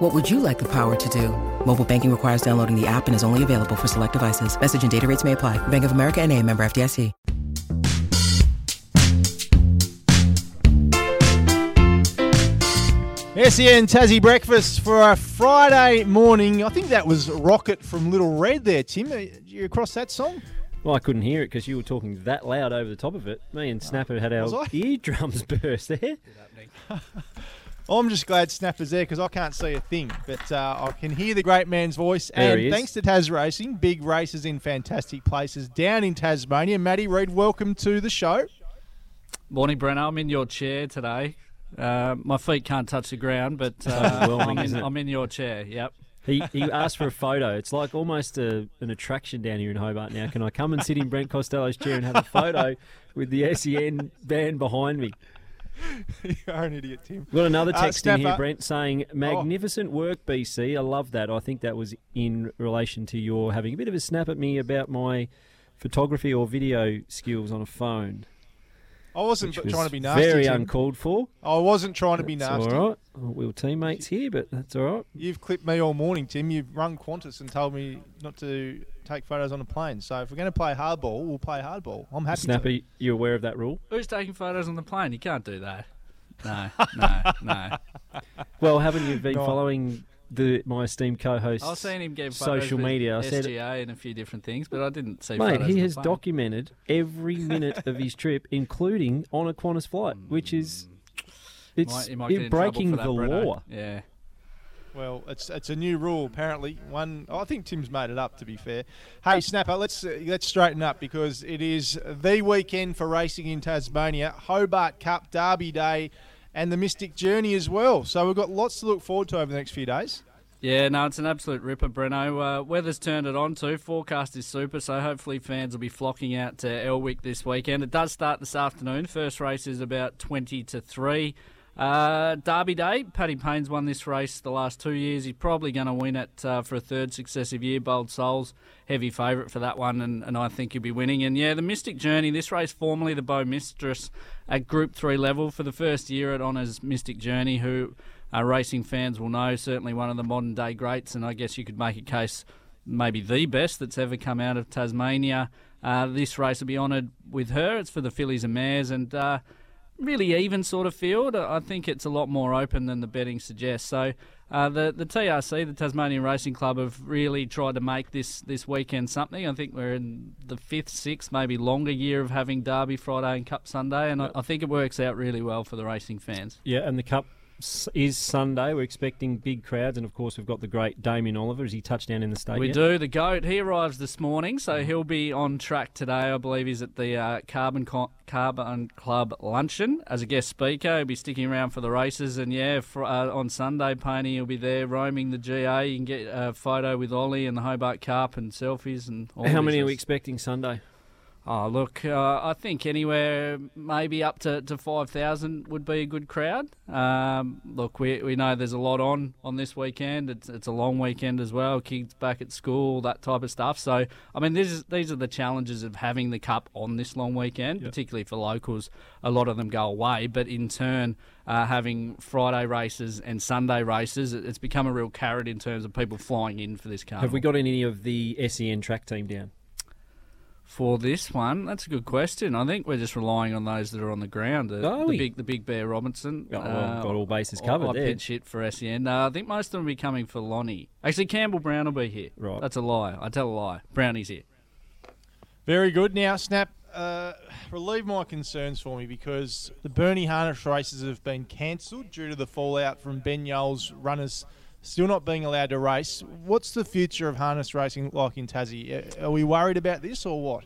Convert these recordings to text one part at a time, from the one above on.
What would you like the power to do? Mobile banking requires downloading the app and is only available for select devices. Message and data rates may apply. Bank of America and a member FDIC. SEN Tassie Breakfast for a Friday morning. I think that was Rocket from Little Red there, Tim. Uh, Are you across that song? Well, I couldn't hear it because you were talking that loud over the top of it. Me and Snapper had our eardrums burst there. I'm just glad Snapper's there because I can't see a thing, but uh, I can hear the great man's voice. There and he is. thanks to Tas Racing, big races in fantastic places down in Tasmania. Matty Reid, welcome to the show. Morning, Brenner. I'm in your chair today. Uh, my feet can't touch the ground, but uh, I'm, in. I'm in your chair. Yep. He, he asked for a photo. It's like almost a, an attraction down here in Hobart now. Can I come and sit in Brent Costello's chair and have a photo with the SEN band behind me? You're an idiot, Tim. We've got another Uh, text in here. Brent, saying, Magnificent work, BC. I love that. I think that was in relation to your having a bit of a snap at me about my photography or video skills on a phone. I wasn't which was trying to be nasty. Very Tim. uncalled for. I wasn't trying to be That's nasty. all right. We were teammates here, but that's all right. You've clipped me all morning, Tim. You've rung Qantas and told me not to take photos on a plane. So if we're going to play hardball, we'll play hardball. I'm happy Snappy, to. you aware of that rule? Who's taking photos on the plane? You can't do that. No, no, no. Well, haven't you been No. following the my esteemed co-host? I've seen him get social media. I said, SGA and a few different things, but I didn't see mate, he has documented every minute of his trip, including on a Qantas flight, which is it's Might- you might it breaking that, the Breno. law. Yeah. Well, it's it's a new rule apparently. One, I think Tim's made it up. To be fair, hey Snapper, let's uh, let's straighten up because it is the weekend for racing in Tasmania, Hobart Cup Derby Day, and the Mystic Journey as well. So we've got lots to look forward to over the next few days. Yeah, no, it's an absolute ripper, Breno. Uh, weather's turned it on too. Forecast is super, so hopefully fans will be flocking out to Elwick this weekend. It does start this afternoon. First race is about 20 to 3. Uh, Derby Day, Paddy Payne's won this race the last two years. He's probably going to win it uh, for a third successive year. Bold Souls, heavy favourite for that one, and, and I think he'll be winning. And yeah, the Mystic Journey, this race formerly the Bow Mistress at Group 3 level for the first year it honours Mystic Journey, who uh, racing fans will know, certainly one of the modern day greats, and I guess you could make a case maybe the best that's ever come out of Tasmania. Uh, this race will be honoured with her. It's for the fillies and mares, and uh, really even sort of field. I think it's a lot more open than the betting suggests. So uh, the the TRC, the Tasmanian Racing Club, have really tried to make this this weekend something. I think we're in the fifth, sixth, maybe longer year of having Derby Friday and Cup Sunday, and I, I think it works out really well for the racing fans. Yeah, and the cup is Sunday. We're expecting big crowds, and of course we've got the great Damien Oliver as he touched down in the stadium. We do. The goat. He arrives this morning, so he'll be on track today. I believe he's at the uh, Carbon Co- Carbon Club luncheon as a guest speaker. He'll be sticking around for the races, and yeah, for, uh, on Sunday, Pony will be there roaming the GA. You can get a photo with Ollie and the Hobart Cup and selfies and. All How many are we expecting Sunday? Oh, look, uh, I think anywhere maybe up to, to 5,000 would be a good crowd. Um, look, we, we know there's a lot on on this weekend. It's, it's a long weekend as well. Kids back at school, that type of stuff. So, I mean, this is, these are the challenges of having the Cup on this long weekend, particularly for locals. A lot of them go away, but in turn, uh, having Friday races and Sunday races, it- it's become a real carrot in terms of people flying in for this carnival. Have we got any of the SEN track team down? For this one, that's a good question. I think we're just relying on those that are on the ground. The, Are the big, the big Bear Robinson. Oh, well, got all bases I- covered I there. pitch hit for SEN. No, I think most of them will be coming for Lonnie. Actually, Campbell Brown will be here. Right. That's a lie. I tell a lie. Brownie's here. Very good. Now, Snap, uh, relieve my concerns for me because the Burnie Harness races have been cancelled due to the fallout from Ben Yole's runners still not being allowed to race. What's the future of harness racing like in Tassie? Are we worried about this or what?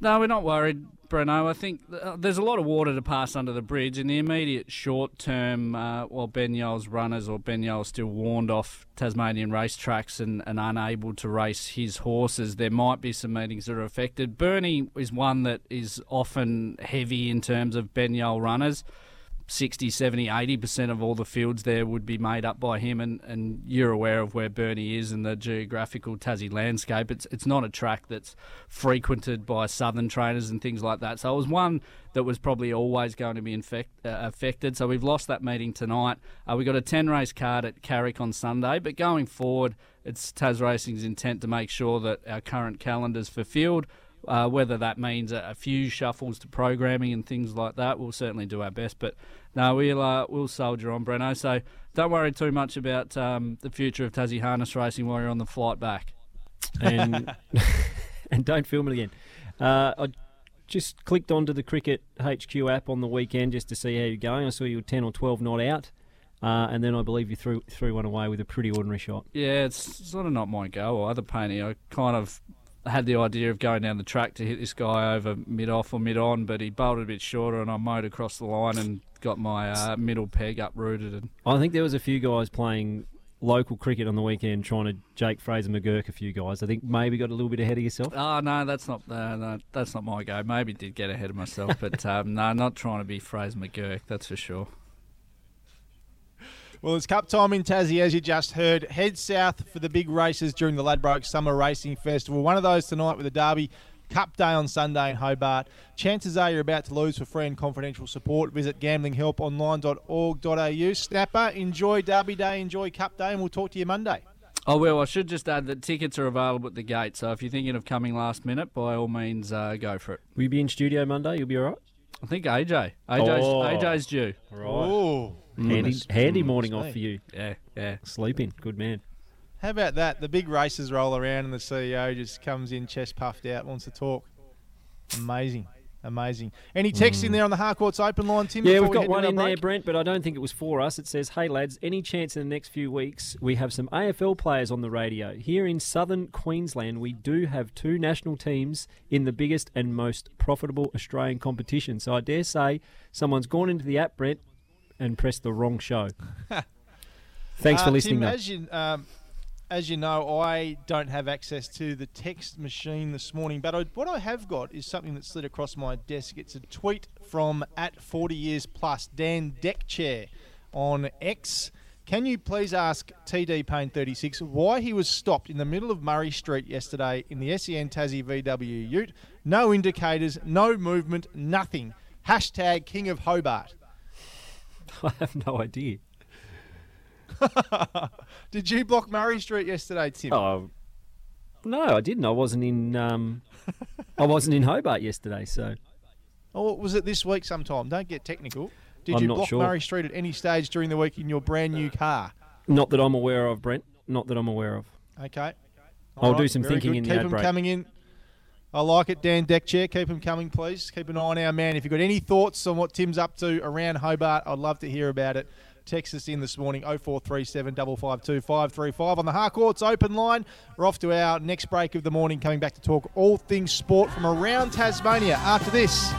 No, we're not worried Breno. I think uh, there's a lot of water to pass under the bridge. In the immediate short term, uh, while Ben Yole's runners or Ben Yole still warned off Tasmanian racetracks and, and unable to race his horses, there might be some meetings that are affected. Burnie is one that is often heavy in terms of Ben Yole runners. 60, 70, 80% of all the fields there would be made up by him. And, and you're aware of where Burnie is in the geographical Tassie landscape. It's, it's not a track that's frequented by southern trainers and things like that. So it was one that was probably always going to be infect, uh, affected. So we've lost that meeting tonight. Uh, we've got a 10 race card at Carrick on Sunday. But going forward, it's Tas Racing's intent to make sure that our current calendar's fulfilled. Uh, whether that means a, a, few shuffles to programming and things like that, we'll certainly do our best. But no, we'll uh, we'll soldier on, Breno. So don't worry too much about um, the future of Tassie harness racing while you're on the flight back. And and don't film it again. Uh, I just clicked onto the Cricket HQ app on the weekend just to see how you're going. I saw you were ten or twelve not out. Uh, and then I believe you threw threw one away with a pretty ordinary shot. Yeah, it's sort of not my go either, Painty. I kind of had the idea of going down the track to hit this guy over mid off or mid on, but he bowled a bit shorter, and I mowed across the line and got my uh, middle peg uprooted. And I think there was a few guys playing local cricket on the weekend trying to Jake Fraser McGurk a few guys. I think maybe got a little bit ahead of yourself. Oh no, that's not uh, no, that's not my go. Maybe did get ahead of myself, but um, no, not trying to be Fraser McGurk. That's for sure. Well, it's cup time in Tassie, as you just heard. Head south for the big races during the Ladbroke Summer Racing Festival. One of those tonight with the Derby. Cup Day on Sunday in Hobart. Chances are you're about to lose for free and confidential support. Visit gamblinghelponline.org.au. Snapper, enjoy Derby Day, enjoy Cup Day, and we'll talk to you Monday. Oh, well, I should just add that tickets are available at the gate, so if you're thinking of coming last minute, by all means, uh, go for it. Will you be in studio Monday? You'll be all right? I think AJ. AJ's, oh. AJ's due. Right. Oh. Handy, handy morning off for you. Yeah, yeah. Sleeping. Good man. How about that? The big races roll around and the CEO just comes in, chest puffed out, wants to talk. Amazing. Amazing. Any text mm. in there on the Harcourts open line, Tim? Yeah, we've got we one in there, Brent, but I don't think it was for us. It says, Hey lads, any chance in the next few weeks we have some AFL players on the radio? Here in southern Queensland, we do have two national teams in the biggest and most profitable Australian competition. So I dare say someone's gone into the app, Brent, and pressed the wrong show. Thanks uh, for listening. Tim, as you, um, as you know, I don't have access to the text machine this morning, but I, what I have got is something that slid across my desk. It's a tweet from at 40 years plus Dan Deckchair on X. Can you please ask TD Payne 36 why he was stopped in the middle of Murray Street yesterday in the SEN Tassie VW Ute? No indicators, no movement, nothing. Hashtag King of Hobart. I have no idea. Did you block Murray Street yesterday, Tim? Oh, no, I didn't. I wasn't in. Um, I wasn't in Hobart yesterday, so. Oh, was it this week sometime? Don't get technical. Did I'm you block sure. Murray Street at any stage during the week in your brand new car? Not that I'm aware of, Brent. Not that I'm aware of. Okay. All I'll right, do some thinking good. in Keep the ad them break. coming in. I like it, Dan Deckchair. Keep them coming, please. Keep an eye on our man. If you've got any thoughts on what Tim's up to around Hobart, I'd love to hear about it. Text us in this morning 0437 552 535 on the Harcourts open line. We're off to our next break of the morning, coming back to talk all things sport from around Tasmania after this.